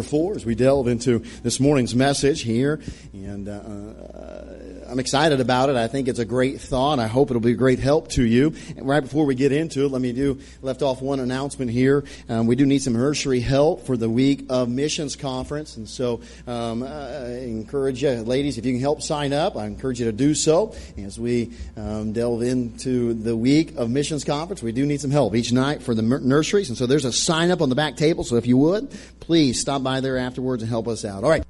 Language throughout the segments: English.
number four as we delve into this morning's message here. And uh, uh, I'm excited about it. I think it's a great thought. I hope it'll be a great help to you. And right before we get into it, let me do left off one announcement here. Um, we do need some nursery help for the week of missions conference, and so um, I encourage you, ladies, if you can help sign up, I encourage you to do so as we um, delve into the week of missions conference. We do need some help each night for the nurseries, and so there's a sign up on the back table. So if you would, please stop by there afterwards and help us out. All right.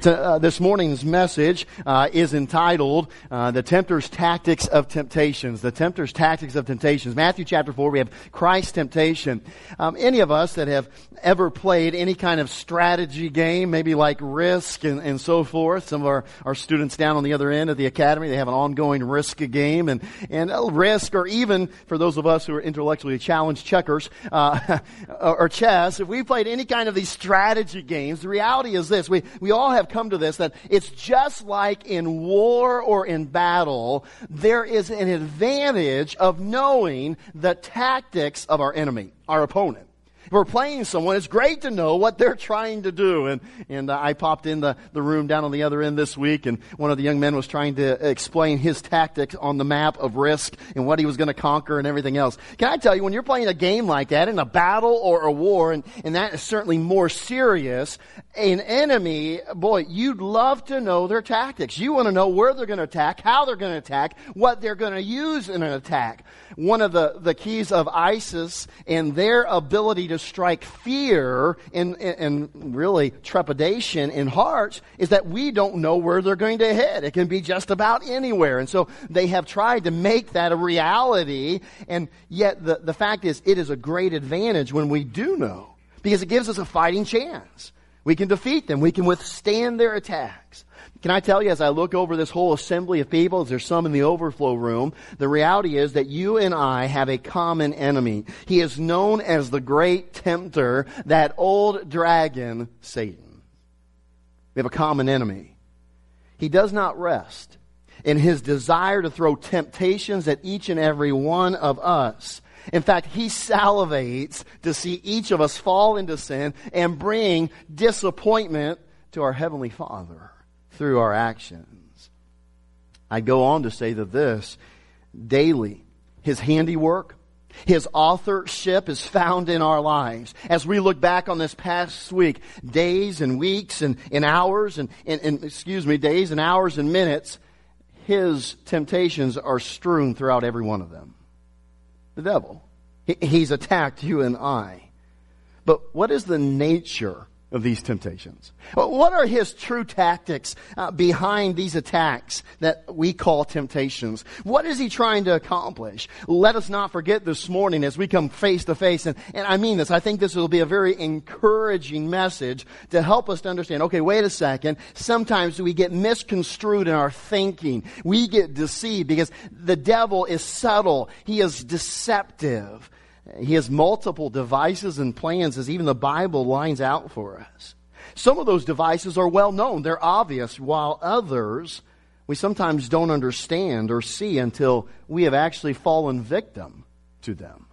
So, uh, this morning's message uh, is entitled uh, "The Tempter's Tactics of Temptations." The Tempter's Tactics of Temptations. Matthew chapter four. We have Christ's temptation. Um, any of us that have ever played any kind of strategy game, maybe like Risk and, and so forth. Some of our, our students down on the other end of the academy, they have an ongoing Risk game and and uh, Risk, or even for those of us who are intellectually challenged, checkers uh, or chess. If we played any kind of these strategy games, the reality is this: we we all have come to this that it's just like in war or in battle, there is an advantage of knowing the tactics of our enemy, our opponent. If we're playing someone, it's great to know what they're trying to do. And, and uh, I popped in the, the room down on the other end this week, and one of the young men was trying to explain his tactics on the map of risk and what he was going to conquer and everything else. Can I tell you, when you're playing a game like that in a battle or a war, and, and that is certainly more serious, an enemy, boy, you'd love to know their tactics. You want to know where they're going to attack, how they're going to attack, what they're going to use in an attack. One of the, the keys of ISIS and their ability to strike fear and, and, and really trepidation in hearts is that we don't know where they're going to head. It can be just about anywhere. And so they have tried to make that a reality. And yet the, the fact is, it is a great advantage when we do know because it gives us a fighting chance. We can defeat them. We can withstand their attacks. Can I tell you, as I look over this whole assembly of people, there's some in the overflow room, the reality is that you and I have a common enemy. He is known as the great tempter, that old dragon, Satan. We have a common enemy. He does not rest in his desire to throw temptations at each and every one of us. In fact, he salivates to see each of us fall into sin and bring disappointment to our Heavenly Father through our actions. I go on to say that this daily, his handiwork, his authorship is found in our lives. As we look back on this past week, days and weeks and, and hours and, and, and, excuse me, days and hours and minutes, his temptations are strewn throughout every one of them. The devil. He, he's attacked you and I. But what is the nature of these temptations. What are his true tactics uh, behind these attacks that we call temptations? What is he trying to accomplish? Let us not forget this morning as we come face to face, and, and I mean this, I think this will be a very encouraging message to help us to understand, okay, wait a second, sometimes we get misconstrued in our thinking. We get deceived because the devil is subtle. He is deceptive. He has multiple devices and plans as even the Bible lines out for us. Some of those devices are well known, they're obvious, while others we sometimes don't understand or see until we have actually fallen victim to them.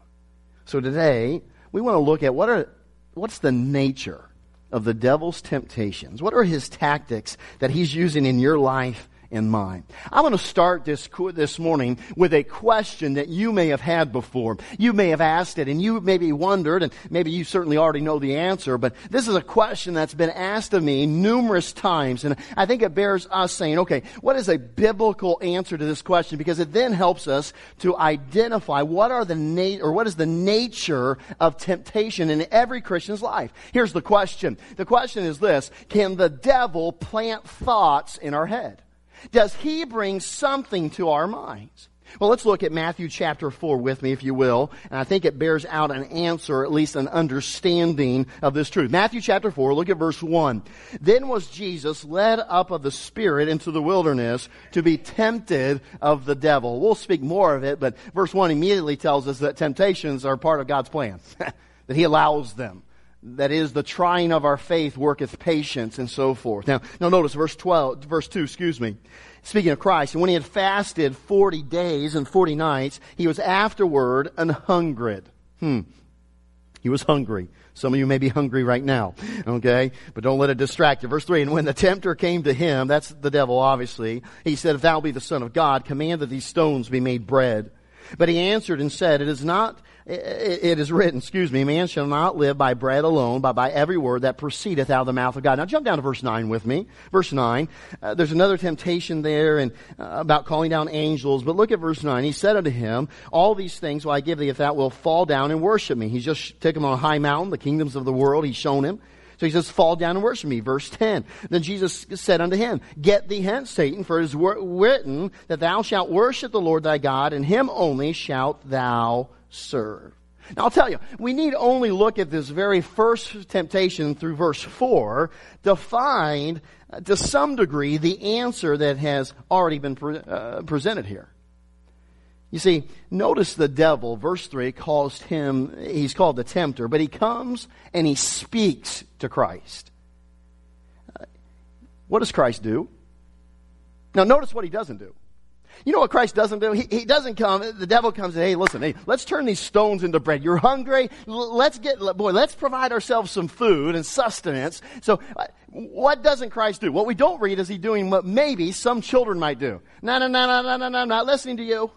So today, we want to look at what are, what's the nature of the devil's temptations? What are his tactics that he's using in your life in mind. I'm going to start this, this morning with a question that you may have had before. You may have asked it and you maybe wondered, and maybe you certainly already know the answer, but this is a question that's been asked of me numerous times, and I think it bears us saying, okay, what is a biblical answer to this question? Because it then helps us to identify what are the na- or what is the nature of temptation in every Christian's life. Here's the question. The question is this, can the devil plant thoughts in our head? Does he bring something to our minds? Well, let's look at Matthew chapter 4 with me, if you will. And I think it bears out an answer, at least an understanding of this truth. Matthew chapter 4, look at verse 1. Then was Jesus led up of the Spirit into the wilderness to be tempted of the devil. We'll speak more of it, but verse 1 immediately tells us that temptations are part of God's plan, that He allows them that is the trying of our faith worketh patience and so forth. Now, now notice verse 12, verse 2, excuse me. Speaking of Christ, and when he had fasted 40 days and 40 nights, he was afterward an hungered. Hmm. He was hungry. Some of you may be hungry right now, okay? But don't let it distract you. Verse 3, and when the tempter came to him, that's the devil obviously, he said, If thou be the Son of God, command that these stones be made bread. But he answered and said, It is not it is written, excuse me, man shall not live by bread alone, but by every word that proceedeth out of the mouth of God. Now jump down to verse 9 with me. Verse 9. Uh, there's another temptation there and uh, about calling down angels, but look at verse 9. He said unto him, all these things will I give thee if thou wilt fall down and worship me. He's just taken him on a high mountain, the kingdoms of the world, he's shown him. So he says, fall down and worship me. Verse 10. Then Jesus said unto him, Get thee hence, Satan, for it is written that thou shalt worship the Lord thy God, and him only shalt thou serve. Now I'll tell you, we need only look at this very first temptation through verse 4 to find, uh, to some degree, the answer that has already been pre- uh, presented here. You see, notice the devil, verse 3, calls him, he's called the tempter, but he comes and he speaks to Christ. Uh, what does Christ do? Now notice what he doesn't do. You know what Christ doesn't do? He, he doesn't come, the devil comes and, hey, listen, hey, let's turn these stones into bread. You're hungry? Let's get, boy, let's provide ourselves some food and sustenance. So, uh, what doesn't Christ do? What we don't read is he doing what maybe some children might do. No, no, no, no, no, no, no, I'm not listening to you.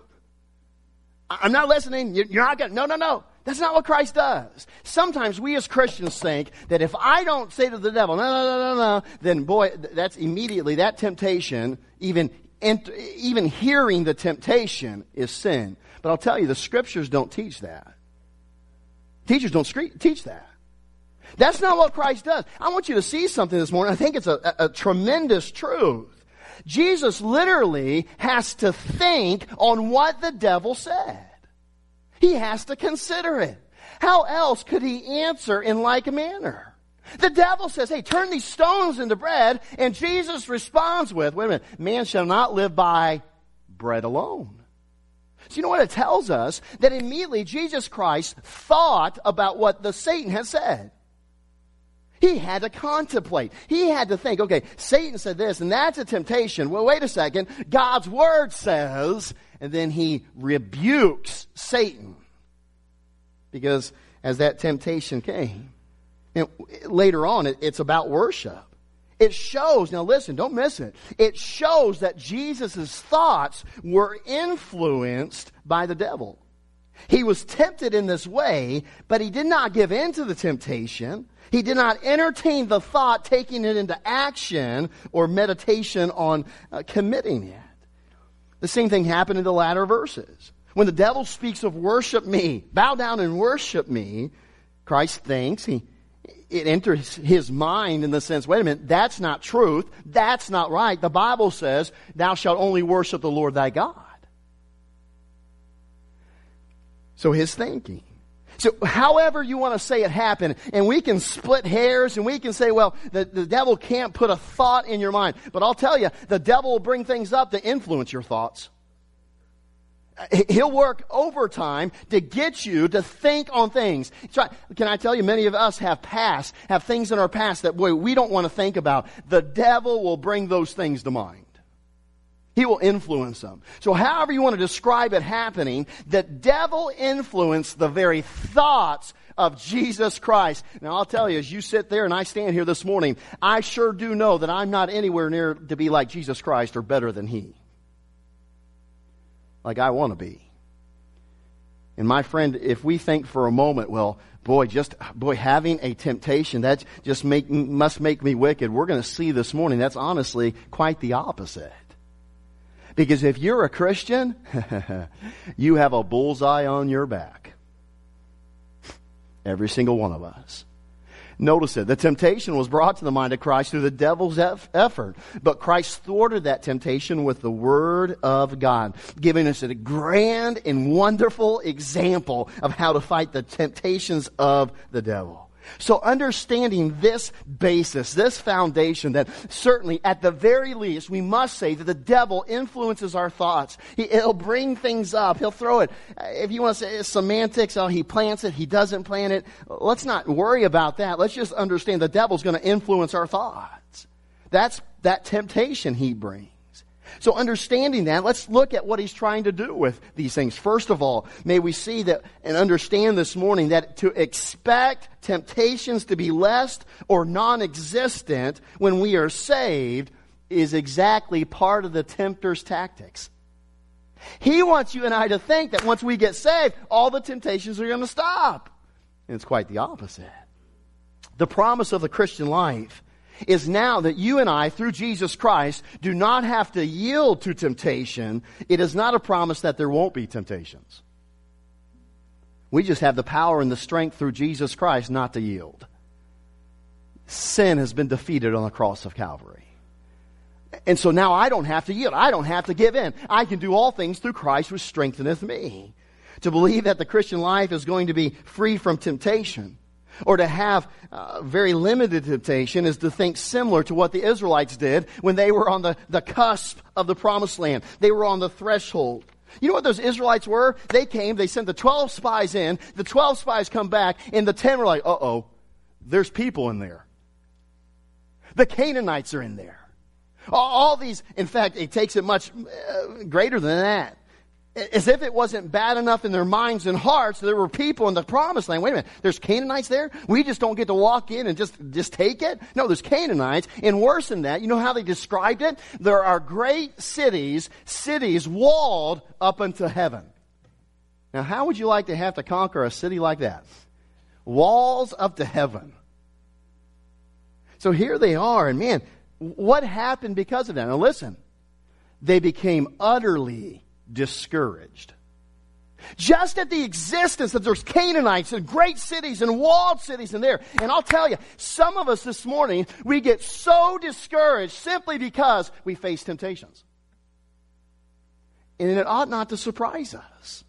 I'm not listening. You're not going to, no, no, no. That's not what Christ does. Sometimes we as Christians think that if I don't say to the devil, no, no, no, no, no, then boy, that's immediately, that temptation, even and even hearing the temptation is sin. But I'll tell you, the scriptures don't teach that. Teachers don't teach that. That's not what Christ does. I want you to see something this morning. I think it's a, a, a tremendous truth. Jesus literally has to think on what the devil said. He has to consider it. How else could he answer in like manner? The devil says, hey, turn these stones into bread. And Jesus responds with, wait a minute, man shall not live by bread alone. So you know what it tells us? That immediately Jesus Christ thought about what the Satan had said. He had to contemplate. He had to think, okay, Satan said this, and that's a temptation. Well, wait a second. God's word says, and then he rebukes Satan. Because as that temptation came, and later on, it's about worship. It shows, now listen, don't miss it. It shows that Jesus' thoughts were influenced by the devil. He was tempted in this way, but he did not give in to the temptation. He did not entertain the thought, taking it into action or meditation on uh, committing it. The same thing happened in the latter verses. When the devil speaks of worship me, bow down and worship me, Christ thinks, he, it enters his mind in the sense, wait a minute, that's not truth. That's not right. The Bible says, thou shalt only worship the Lord thy God. So his thinking. So however you want to say it happened, and we can split hairs and we can say, well, the, the devil can't put a thought in your mind. But I'll tell you, the devil will bring things up to influence your thoughts. He'll work overtime to get you to think on things. Can I tell you, many of us have past, have things in our past that boy, we don't want to think about. The devil will bring those things to mind. He will influence them. So however you want to describe it happening, the devil influenced the very thoughts of Jesus Christ. Now I'll tell you, as you sit there and I stand here this morning, I sure do know that I'm not anywhere near to be like Jesus Christ or better than He like I want to be. And my friend, if we think for a moment, well, boy, just, boy, having a temptation, that just make, must make me wicked. We're going to see this morning that's honestly quite the opposite. Because if you're a Christian, you have a bullseye on your back. Every single one of us. Notice it. The temptation was brought to the mind of Christ through the devil's effort. But Christ thwarted that temptation with the Word of God, giving us a grand and wonderful example of how to fight the temptations of the devil. So understanding this basis, this foundation, that certainly at the very least we must say that the devil influences our thoughts. He, will bring things up. He'll throw it. If you want to say semantics, oh, he plants it, he doesn't plant it. Let's not worry about that. Let's just understand the devil's going to influence our thoughts. That's that temptation he brings. So understanding that, let's look at what he's trying to do with these things. First of all, may we see that and understand this morning that to expect temptations to be less or non-existent when we are saved is exactly part of the tempter's tactics. He wants you and I to think that once we get saved, all the temptations are going to stop. And it's quite the opposite. The promise of the Christian life is now that you and I, through Jesus Christ, do not have to yield to temptation. It is not a promise that there won't be temptations. We just have the power and the strength through Jesus Christ not to yield. Sin has been defeated on the cross of Calvary. And so now I don't have to yield. I don't have to give in. I can do all things through Christ which strengtheneth me. To believe that the Christian life is going to be free from temptation or to have uh, very limited temptation is to think similar to what the Israelites did when they were on the, the cusp of the promised land. They were on the threshold. You know what those Israelites were? They came, they sent the 12 spies in, the 12 spies come back, and the 10 were like, uh oh, there's people in there. The Canaanites are in there. All these, in fact, it takes it much uh, greater than that as if it wasn't bad enough in their minds and hearts. There were people in the promised land. Wait a minute. There's Canaanites there? We just don't get to walk in and just, just take it? No, there's Canaanites. And worse than that, you know how they described it? There are great cities, cities walled up into heaven. Now, how would you like to have to conquer a city like that? Walls up to heaven. So here they are, and man, what happened because of that? Now listen, they became utterly discouraged. Just at the existence that there's Canaanites and great cities and walled cities in there. And I'll tell you, some of us this morning, we get so discouraged simply because we face temptations. And it ought not to surprise us.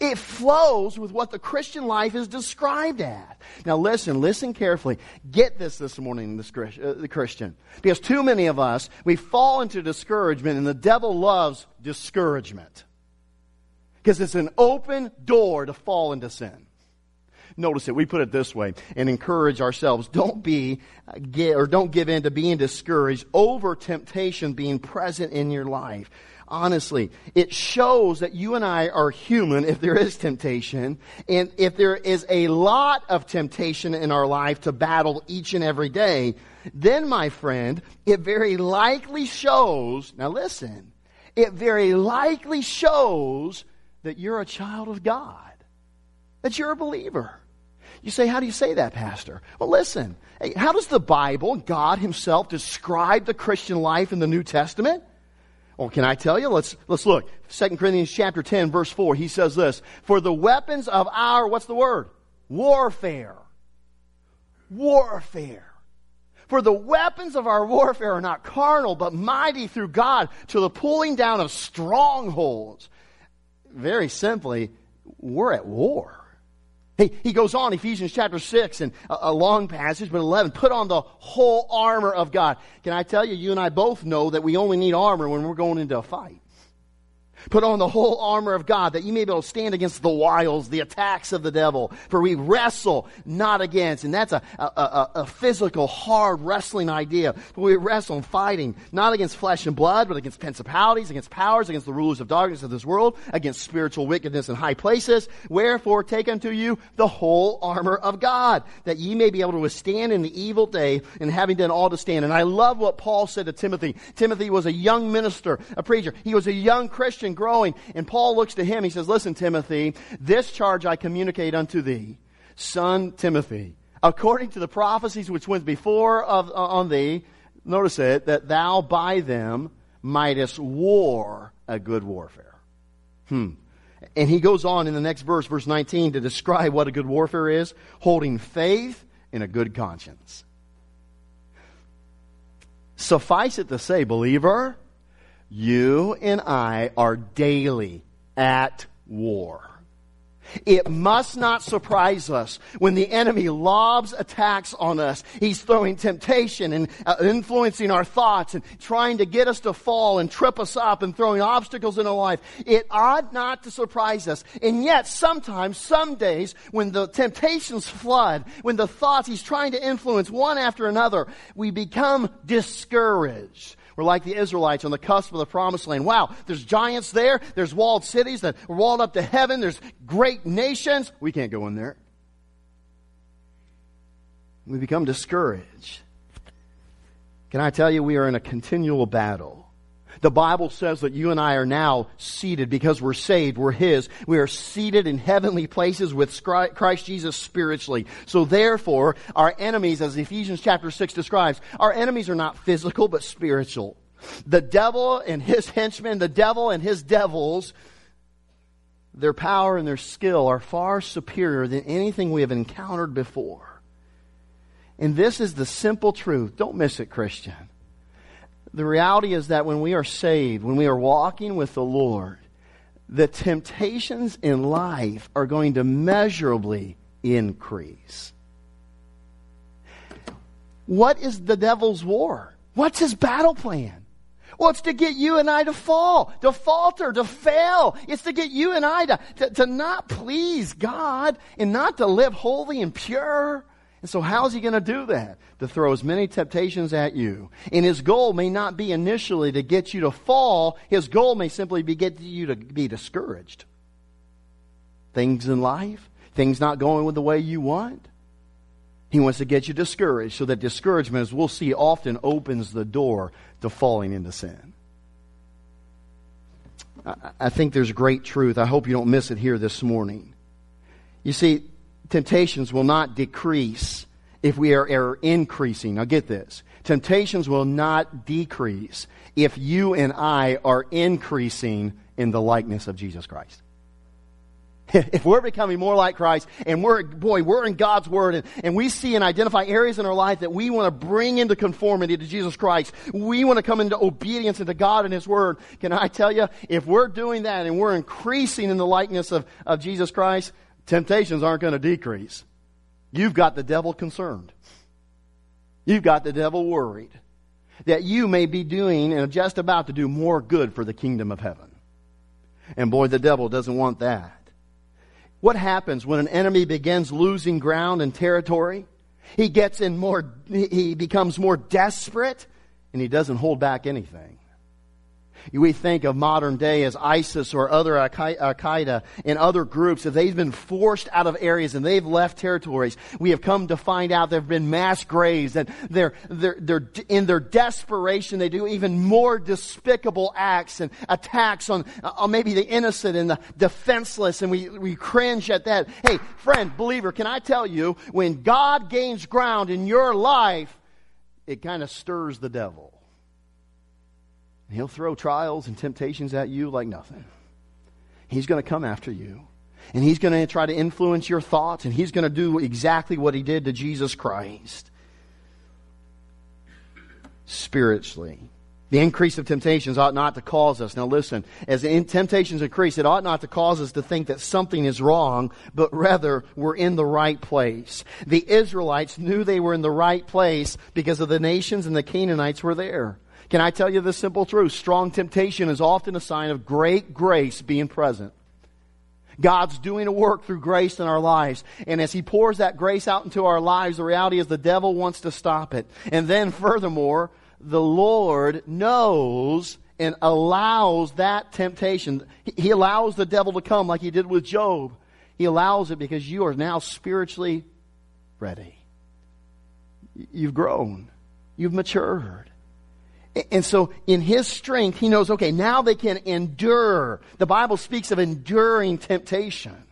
It flows with what the Christian life is described as. Now listen, listen carefully. Get this this morning, this, uh, the Christian. Because too many of us, we fall into discouragement and the devil loves discouragement. Because it's an open door to fall into sin. Notice it. We put it this way and encourage ourselves. Don't be, uh, get, or don't give in to being discouraged over temptation being present in your life honestly. It shows that you and I are human if there is temptation, and if there is a lot of temptation in our life to battle each and every day, then, my friend, it very likely shows, now listen, it very likely shows that you're a child of God, that you're a believer. You say, how do you say that, Pastor? Well, listen, how does the Bible, God Himself, describe the Christian life in the New Testament? Well, can I tell you? Let's, let's look. 2 Corinthians chapter 10 verse 4. He says this, For the weapons of our, what's the word? Warfare. Warfare. For the weapons of our warfare are not carnal, but mighty through God to the pulling down of strongholds. Very simply, we're at war. He, he goes on, Ephesians chapter 6, and a, a long passage, but 11, put on the whole armor of God. Can I tell you, you and I both know that we only need armor when we're going into a fight. Put on the whole armor of God that you may be able to stand against the wiles, the attacks of the devil. For we wrestle not against, and that's a, a, a, a physical, hard wrestling idea. We wrestle and fighting not against flesh and blood, but against principalities, against powers, against the rulers of darkness of this world, against spiritual wickedness in high places. Wherefore take unto you the whole armor of God, that ye may be able to withstand in the evil day, and having done all to stand. And I love what Paul said to Timothy. Timothy was a young minister, a preacher. He was a young Christian and growing. And Paul looks to him. He says, Listen, Timothy, this charge I communicate unto thee, son Timothy, according to the prophecies which went before of, uh, on thee. Notice it, that thou by them mightest war a good warfare. Hmm. And he goes on in the next verse, verse 19, to describe what a good warfare is holding faith in a good conscience. Suffice it to say, believer, you and I are daily at war. It must not surprise us when the enemy lobs attacks on us. He's throwing temptation and uh, influencing our thoughts and trying to get us to fall and trip us up and throwing obstacles in our life. It ought not to surprise us. And yet, sometimes, some days, when the temptations flood, when the thoughts he's trying to influence one after another, we become discouraged. We're like the Israelites on the cusp of the promised land. Wow, there's giants there. There's walled cities that are walled up to heaven. There's great nations. We can't go in there. We become discouraged. Can I tell you, we are in a continual battle. The Bible says that you and I are now seated because we're saved. We're His. We are seated in heavenly places with Christ Jesus spiritually. So therefore, our enemies, as Ephesians chapter 6 describes, our enemies are not physical but spiritual. The devil and his henchmen, the devil and his devils, their power and their skill are far superior than anything we have encountered before. And this is the simple truth. Don't miss it, Christian. The reality is that when we are saved, when we are walking with the Lord, the temptations in life are going to measurably increase. What is the devil's war? What's his battle plan? Well, it's to get you and I to fall, to falter, to fail. It's to get you and I to, to, to not please God and not to live holy and pure. And so how's he going to do that? To throw as many temptations at you. And his goal may not be initially to get you to fall. His goal may simply be get you to be discouraged. Things in life, things not going with the way you want. He wants to get you discouraged so that discouragement, as we'll see, often opens the door to falling into sin. I think there's great truth. I hope you don't miss it here this morning. You see, temptations will not decrease if we are, increasing. Now get this. Temptations will not decrease if you and I are increasing in the likeness of Jesus Christ. If we're becoming more like Christ and we're, boy, we're in God's Word and, and we see and identify areas in our life that we want to bring into conformity to Jesus Christ. We want to come into obedience into God and His Word. Can I tell you, if we're doing that and we're increasing in the likeness of, of Jesus Christ, temptations aren't going to decrease. You've got the devil concerned. You've got the devil worried that you may be doing and just about to do more good for the kingdom of heaven. And boy, the devil doesn't want that. What happens when an enemy begins losing ground and territory? He gets in more, he becomes more desperate and he doesn't hold back anything. We think of modern day as ISIS or other Al Qaeda and other groups, if they've been forced out of areas and they've left territories, we have come to find out there have been mass graves and they're, they're, they're, in their desperation, they do even more despicable acts and attacks on, uh, on maybe the innocent and the defenseless, and we, we cringe at that. Hey, friend, believer, can I tell you, when God gains ground in your life, it kind of stirs the devil. He'll throw trials and temptations at you like nothing. He's going to come after you. And he's going to try to influence your thoughts, and he's going to do exactly what he did to Jesus Christ. Spiritually. The increase of temptations ought not to cause us. Now listen, as the temptations increase, it ought not to cause us to think that something is wrong, but rather we're in the right place. The Israelites knew they were in the right place because of the nations and the Canaanites were there. Can I tell you the simple truth? Strong temptation is often a sign of great grace being present. God's doing a work through grace in our lives. And as He pours that grace out into our lives, the reality is the devil wants to stop it. And then furthermore, the Lord knows and allows that temptation. He allows the devil to come like He did with Job. He allows it because you are now spiritually ready. You've grown. You've matured. And so in his strength, he knows, okay, now they can endure. The Bible speaks of enduring temptation.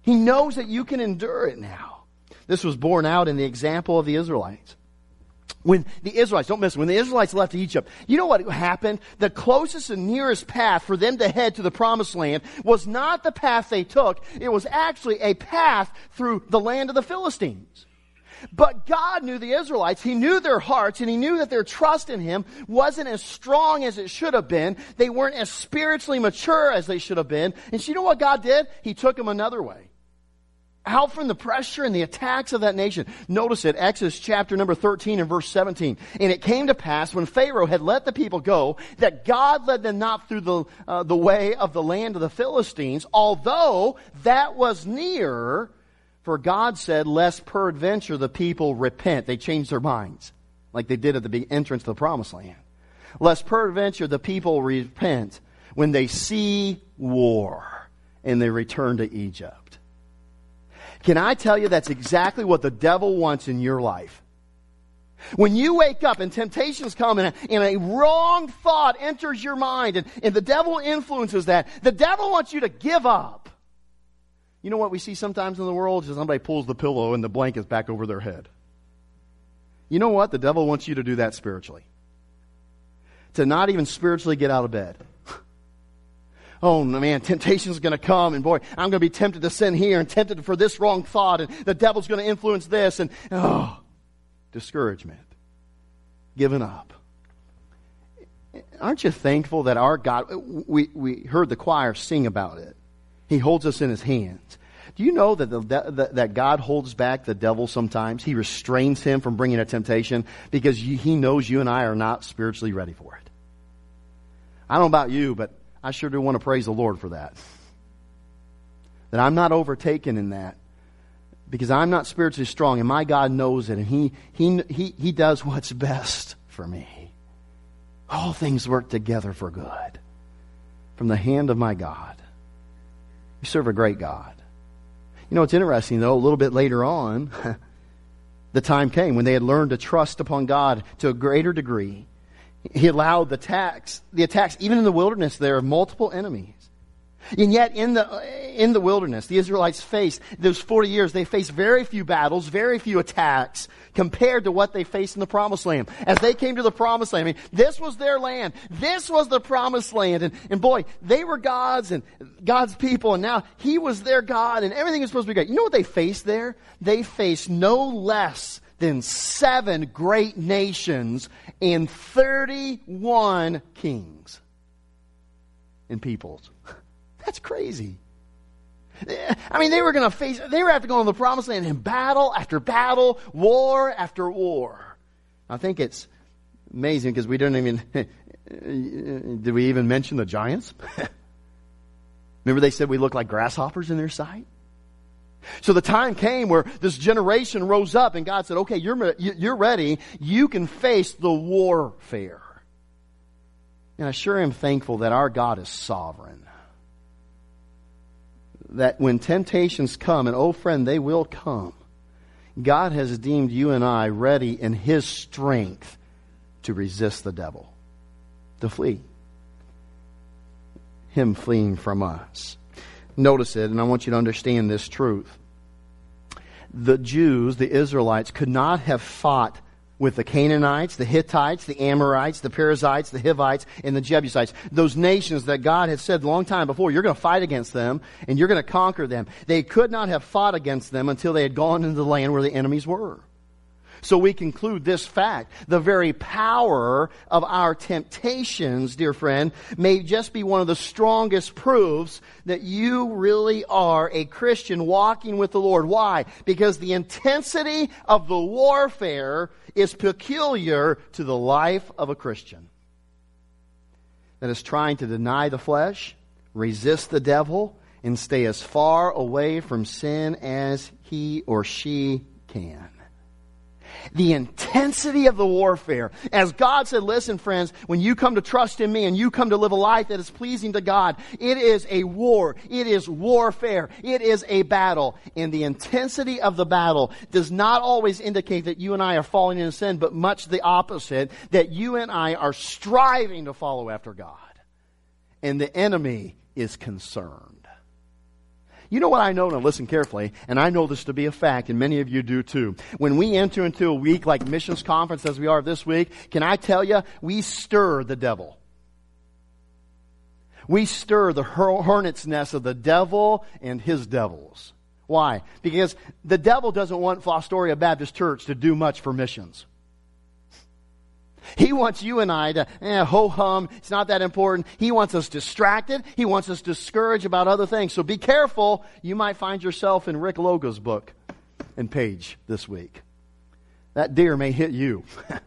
He knows that you can endure it now. This was borne out in the example of the Israelites. When the Israelites, don't miss it, when the Israelites left Egypt, you know what happened? The closest and nearest path for them to head to the promised land was not the path they took. It was actually a path through the land of the Philistines. But God knew the Israelites. He knew their hearts and he knew that their trust in him wasn't as strong as it should have been. They weren't as spiritually mature as they should have been. And so you know what God did? He took them another way out from the pressure and the attacks of that nation. Notice it, Exodus chapter number 13 and verse 17. And it came to pass when Pharaoh had let the people go that God led them not through the, uh, the way of the land of the Philistines, although that was near, for God said, lest peradventure the people repent. They changed their minds, like they did at the entrance to the promised land. Lest peradventure the people repent when they see war and they return to Egypt. Can I tell you that's exactly what the devil wants in your life? When you wake up and temptations come and a, and a wrong thought enters your mind and, and the devil influences that, the devil wants you to give up. You know what we see sometimes in the world? Is somebody pulls the pillow and the blanket's back over their head. You know what? The devil wants you to do that spiritually. To not even spiritually get out of bed oh man, temptation is going to come, and boy, I'm going to be tempted to sin here and tempted for this wrong thought, and the devil's going to influence this, and oh, discouragement, giving up. Aren't you thankful that our God, we, we heard the choir sing about it. He holds us in his hands. Do you know that, the, that, that God holds back the devil sometimes? He restrains him from bringing a temptation because he knows you and I are not spiritually ready for it. I don't know about you, but I sure do want to praise the Lord for that. That I'm not overtaken in that because I'm not spiritually strong and my God knows it and he, he, he, he does what's best for me. All things work together for good from the hand of my God. We serve a great God. You know, it's interesting though, a little bit later on, the time came when they had learned to trust upon God to a greater degree he allowed the attacks, the attacks, even in the wilderness, there are multiple enemies. And yet, in the, in the wilderness, the Israelites faced, those 40 years, they faced very few battles, very few attacks compared to what they faced in the promised land. As they came to the promised land, I mean, this was their land. This was the promised land. And, and boy, they were God's and God's people, and now He was their God, and everything was supposed to be great. You know what they faced there? They faced no less than seven great nations and 31 kings and peoples. That's crazy. I mean, they were going to face, they were have to the promised land in battle after battle, war after war. I think it's amazing because we don't even, did we even mention the giants? Remember they said we look like grasshoppers in their sight? So the time came where this generation rose up and God said, okay, you're, you're ready. You can face the warfare. And I sure am thankful that our God is sovereign. That when temptations come, and oh friend, they will come, God has deemed you and I ready in His strength to resist the devil, to flee. Him fleeing from us. Notice it, and I want you to understand this truth. The Jews, the Israelites, could not have fought with the Canaanites, the Hittites, the Amorites, the Perizzites, the Hivites, and the Jebusites. Those nations that God had said a long time before, you're going to fight against them and you're going to conquer them. They could not have fought against them until they had gone into the land where the enemies were. So we conclude this fact. The very power of our temptations, dear friend, may just be one of the strongest proofs that you really are a Christian walking with the Lord. Why? Because the intensity of the warfare is peculiar to the life of a Christian. That is trying to deny the flesh, resist the devil, and stay as far away from sin as he or she can the intensity of the warfare. As God said, listen friends, when you come to trust in me and you come to live a life that is pleasing to God, it is a war. It is warfare. It is a battle. And the intensity of the battle does not always indicate that you and I are falling into sin, but much the opposite, that you and I are striving to follow after God. And the enemy is concerned. You know what I know? Now listen carefully, and I know this to be a fact, and many of you do too. When we enter into a week like missions conference as we are this week, can I tell you, we stir the devil. We stir the hornet's nest of the devil and his devils. Why? Because the devil doesn't want Fostoria Baptist Church to do much for missions. He wants you and I to, eh, ho hum, it's not that important. He wants us distracted. He wants us discouraged about other things. So be careful. You might find yourself in Rick Loga's book and page this week. That deer may hit you.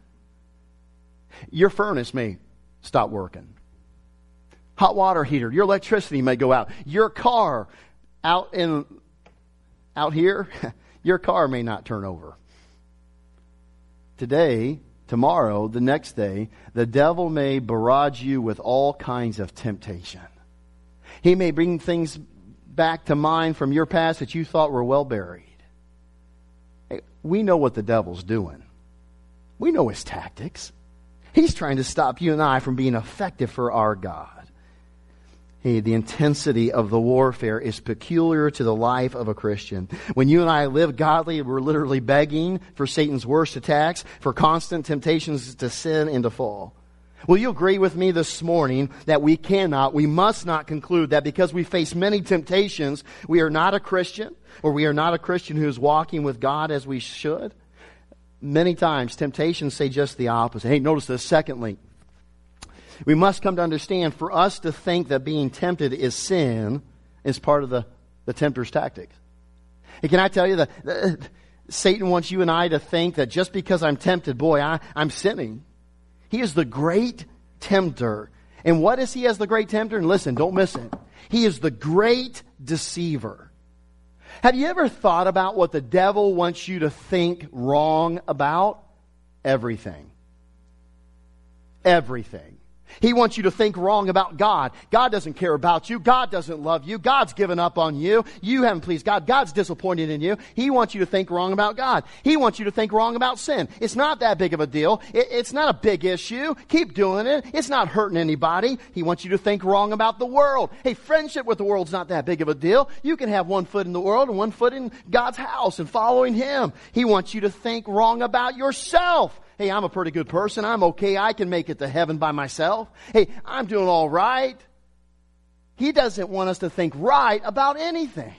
your furnace may stop working. Hot water heater, your electricity may go out. Your car out in out here, your car may not turn over. Today, tomorrow, the next day, the devil may barrage you with all kinds of temptation. He may bring things back to mind from your past that you thought were well buried. We know what the devil's doing. We know his tactics. He's trying to stop you and I from being effective for our God. Hey, the intensity of the warfare is peculiar to the life of a Christian. When you and I live godly, we're literally begging for Satan's worst attacks, for constant temptations to sin and to fall. Will you agree with me this morning that we cannot, we must not conclude that because we face many temptations, we are not a Christian, or we are not a Christian who is walking with God as we should? Many times, temptations say just the opposite. Hey, notice this. Secondly, we must come to understand for us to think that being tempted is sin is part of the, the tempter's tactics. And can I tell you that, that Satan wants you and I to think that just because I'm tempted, boy, I, I'm sinning. He is the great tempter. And what is he as the great tempter? And listen, don't miss it. He is the great deceiver. Have you ever thought about what the devil wants you to think wrong about? Everything. Everything. He wants you to think wrong about God. God doesn't care about you. God doesn't love you. God's given up on you. You haven't pleased God. God's disappointed in you. He wants you to think wrong about God. He wants you to think wrong about sin. It's not that big of a deal. It, it's not a big issue. Keep doing it. It's not hurting anybody. He wants you to think wrong about the world. Hey, friendship with the world's not that big of a deal. You can have one foot in the world and one foot in God's house and following Him. He wants you to think wrong about yourself. Hey, I'm a pretty good person. I'm okay. I can make it to heaven by myself. Hey, I'm doing all right. He doesn't want us to think right about anything.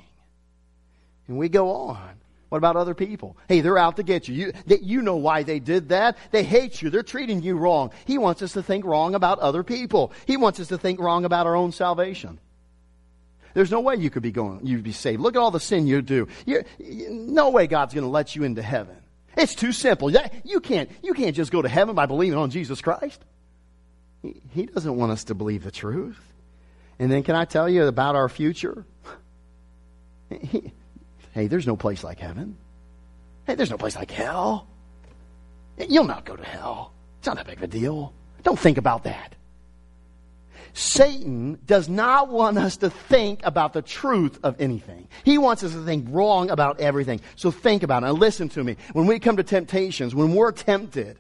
And we go on. What about other people? Hey, they're out to get you. You, they, you know why they did that. They hate you. They're treating you wrong. He wants us to think wrong about other people. He wants us to think wrong about our own salvation. There's no way you could be going, you'd be saved. Look at all the sin you do. You're, no way God's going to let you into heaven. It's too simple. You can't, you can't just go to heaven by believing on Jesus Christ. He doesn't want us to believe the truth. And then, can I tell you about our future? hey, there's no place like heaven. Hey, there's no place like hell. You'll not go to hell. It's not that big of a deal. Don't think about that. Satan does not want us to think about the truth of anything. He wants us to think wrong about everything. So think about it. And listen to me. When we come to temptations, when we're tempted,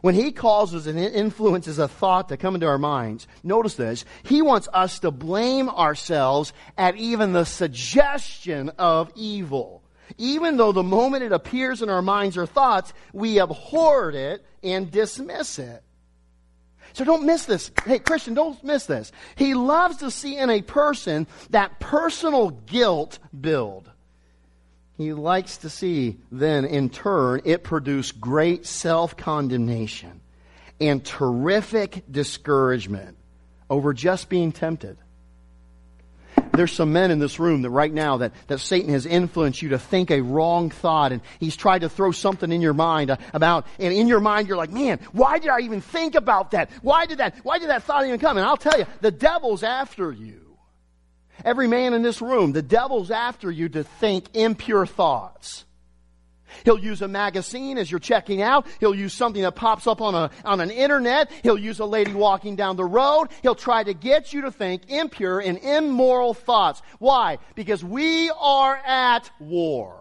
when he causes and influences a thought to come into our minds, notice this. He wants us to blame ourselves at even the suggestion of evil. Even though the moment it appears in our minds or thoughts, we abhor it and dismiss it. So don't miss this. Hey, Christian, don't miss this. He loves to see in a person that personal guilt build. He likes to see then, in turn, it produce great self condemnation and terrific discouragement over just being tempted there's some men in this room that right now that, that Satan has influenced you to think a wrong thought and he's tried to throw something in your mind uh, about, and in your mind you're like, man, why did I even think about that? Why did that, why did that thought even come? And I'll tell you, the devil's after you. Every man in this room, the devil's after you to think impure thoughts. He'll use a magazine as you're checking out. He'll use something that pops up on a, on an internet. He'll use a lady walking down the road. He'll try to get you to think impure and immoral thoughts. Why? Because we are at war.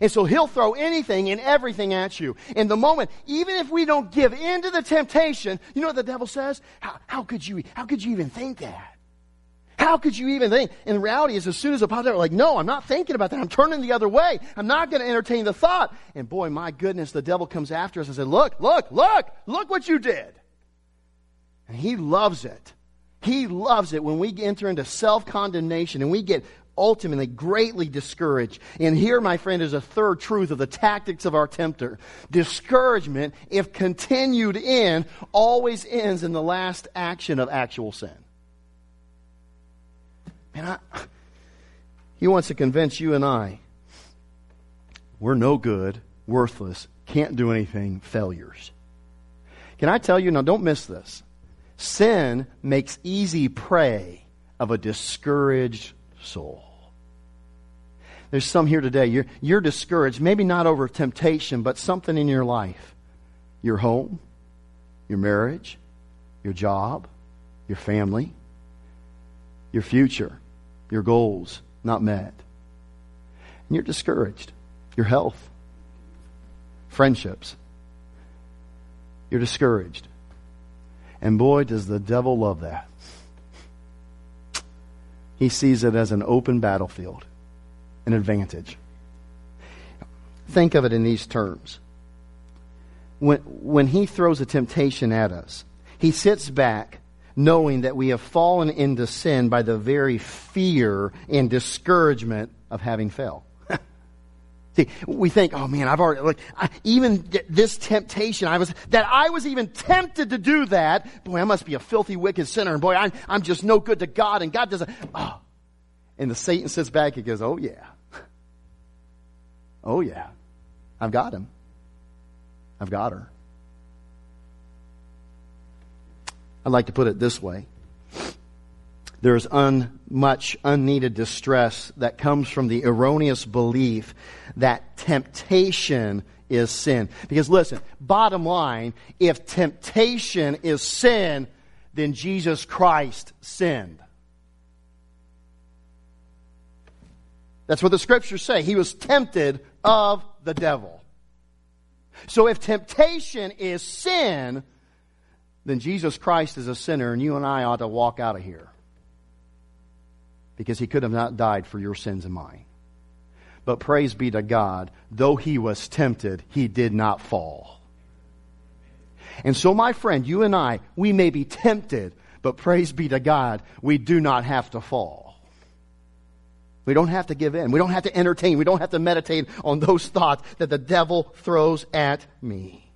And so he'll throw anything and everything at you. In the moment, even if we don't give in to the temptation, you know what the devil says? How, how could you, how could you even think that? How could you even think? And the reality is, as soon as it pops like, no, I'm not thinking about that. I'm turning the other way. I'm not going to entertain the thought. And boy, my goodness, the devil comes after us and says, look, look, look, look what you did. And he loves it. He loves it when we enter into self condemnation and we get ultimately greatly discouraged. And here, my friend, is a third truth of the tactics of our tempter. Discouragement, if continued in, always ends in the last action of actual sin. Man, I, he wants to convince you and I we're no good, worthless, can't do anything, failures. Can I tell you, now don't miss this. Sin makes easy prey of a discouraged soul. There's some here today. You're, you're discouraged, maybe not over temptation, but something in your life. Your home, your marriage, your job, your family, your future, your goals not met. And you're discouraged. Your health, friendships. You're discouraged. And boy, does the devil love that. He sees it as an open battlefield, an advantage. Think of it in these terms. When, when he throws a temptation at us, he sits back knowing that we have fallen into sin by the very fear and discouragement of having failed. See, we think, oh man, I've already, like, I, even this temptation, I was, that I was even tempted to do that. Boy, I must be a filthy, wicked sinner. And boy, I'm, I'm just no good to God and God doesn't, oh. And the Satan sits back and goes, oh yeah. Oh yeah. I've got him. I've got her. I'd like to put it this way. There's un, much unneeded distress that comes from the erroneous belief that temptation is sin. Because listen, bottom line, if temptation is sin, then Jesus Christ sinned. That's what the scriptures say. He was tempted of the devil. So if temptation is sin, then Jesus Christ is a sinner and you and I ought to walk out of here. Because he could have not died for your sins and mine. But praise be to God, though he was tempted, he did not fall. And so, my friend, you and I, we may be tempted, but praise be to God, we do not have to fall. We don't have to give in. We don't have to entertain. We don't have to meditate on those thoughts that the devil throws at me.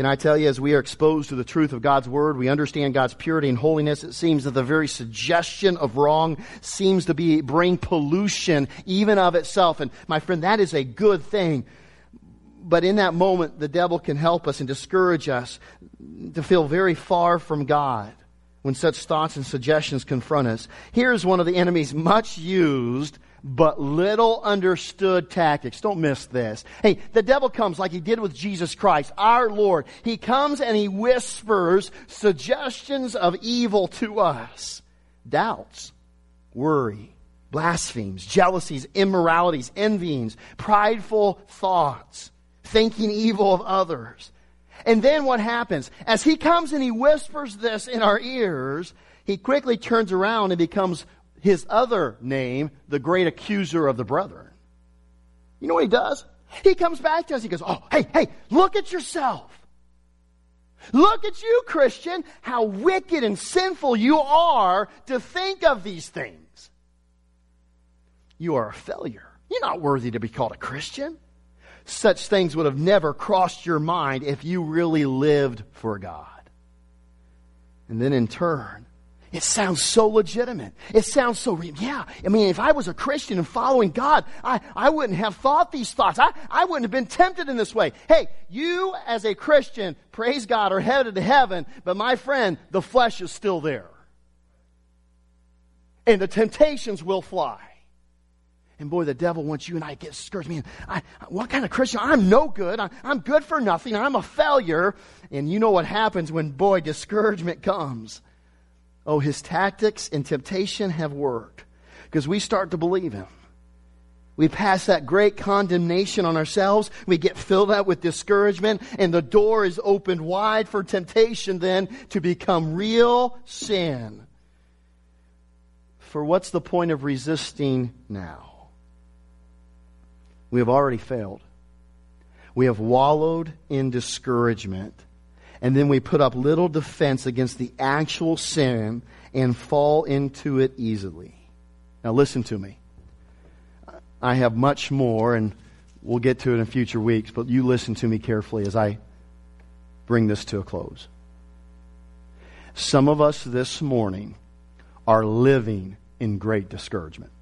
Can I tell you, as we are exposed to the truth of God's Word, we understand God's purity and holiness. It seems that the very suggestion of wrong seems to be bring pollution even of itself. And my friend, that is a good thing. But in that moment, the devil can help us and discourage us to feel very far from God when such thoughts and suggestions confront us. Here's one of the enemy's much used but little understood tactics. Don't miss this. Hey, the devil comes like he did with Jesus Christ, our Lord. He comes and he whispers suggestions of evil to us. Doubts, worry, blasphemies, jealousies, immoralities, envyings, prideful thoughts, thinking evil of others. And then what happens? As he comes and he whispers this in our ears, he quickly turns around and becomes his other name, the great accuser of the brethren. You know what he does? He comes back to us. He goes, Oh, hey, hey, look at yourself. Look at you, Christian, how wicked and sinful you are to think of these things. You are a failure. You're not worthy to be called a Christian. Such things would have never crossed your mind if you really lived for God. And then in turn, it sounds so legitimate. It sounds so, re- yeah. I mean, if I was a Christian and following God, I, I wouldn't have thought these thoughts. I, I wouldn't have been tempted in this way. Hey, you as a Christian, praise God, are headed to heaven, but my friend, the flesh is still there. And the temptations will fly. And boy, the devil wants you and I to get discouraged. Man, I, what kind of Christian? I'm no good. I, I'm good for nothing. I'm a failure. And you know what happens when, boy, discouragement comes Oh, his tactics and temptation have worked because we start to believe him. We pass that great condemnation on ourselves. We get filled up with discouragement, and the door is opened wide for temptation then to become real sin. For what's the point of resisting now? We have already failed. We have wallowed in discouragement and then we put up little defense against the actual sin and fall into it easily. Now listen to me. I have much more, and we'll get to it in future weeks, but you listen to me carefully as I bring this to a close. Some of us this morning are living in great discouragement.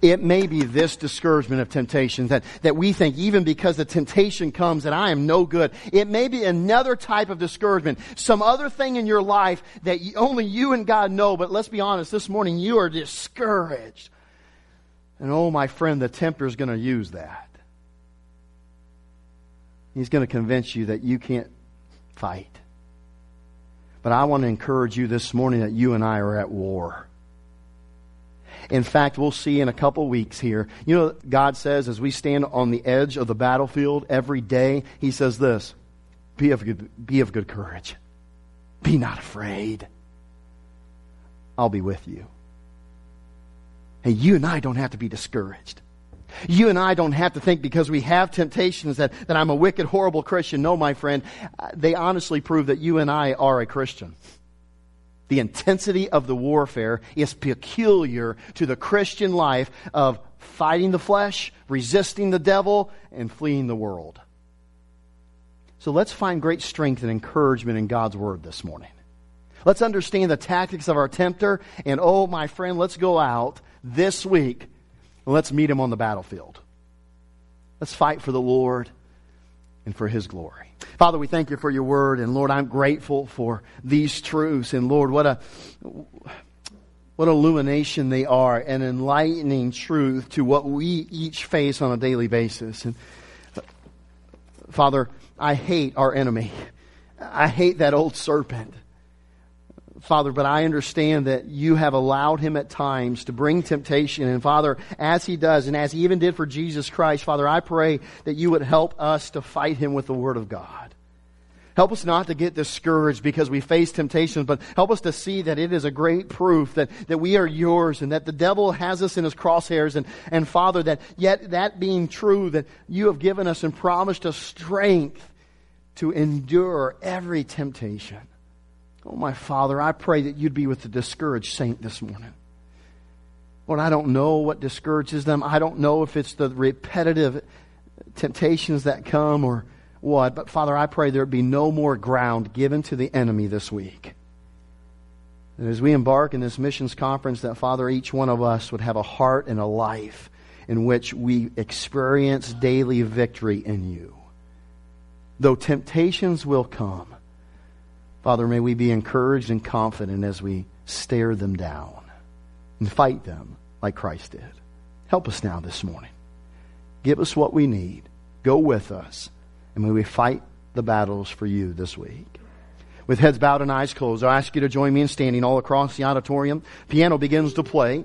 It may be this discouragement of temptation that, that we think even because the temptation comes that I am no good. It may be another type of discouragement. Some other thing in your life that you, only you and God know, but let's be honest, this morning you are discouraged. And oh, my friend, the tempter is going to use that. He's going to convince you that you can't fight. But I want to encourage you this morning that you and I are at war. In fact, we'll see in a couple weeks here. You know, God says as we stand on the edge of the battlefield every day, He says this be of good, be of good courage. Be not afraid. I'll be with you. Hey, you and I don't have to be discouraged. You and I don't have to think because we have temptations that, that I'm a wicked, horrible Christian. No, my friend, uh, they honestly prove that you and I are a Christian. The intensity of the warfare is peculiar to the Christian life of fighting the flesh, resisting the devil, and fleeing the world. So let's find great strength and encouragement in God's Word this morning. Let's understand the tactics of our tempter, and oh, my friend, let's go out this week and let's meet him on the battlefield. Let's fight for the Lord and for his glory. Father, we thank you for your word, and Lord, I'm grateful for these truths, and Lord, what a what illumination they are, an enlightening truth to what we each face on a daily basis. And Father, I hate our enemy. I hate that old serpent. Father, but I understand that you have allowed him at times to bring temptation. And Father, as he does, and as he even did for Jesus Christ, Father, I pray that you would help us to fight him with the Word of God. Help us not to get discouraged because we face temptations, but help us to see that it is a great proof that, that we are yours and that the devil has us in his crosshairs. And, and Father, that yet that being true, that you have given us and promised us strength to endure every temptation. Oh, my Father, I pray that you'd be with the discouraged saint this morning. Lord, I don't know what discourages them. I don't know if it's the repetitive temptations that come or what. But Father, I pray there would be no more ground given to the enemy this week. And as we embark in this missions conference, that Father, each one of us would have a heart and a life in which we experience daily victory in you. Though temptations will come, Father, may we be encouraged and confident as we stare them down and fight them like Christ did. Help us now this morning. Give us what we need. Go with us. And may we fight the battles for you this week. With heads bowed and eyes closed, I ask you to join me in standing all across the auditorium. Piano begins to play.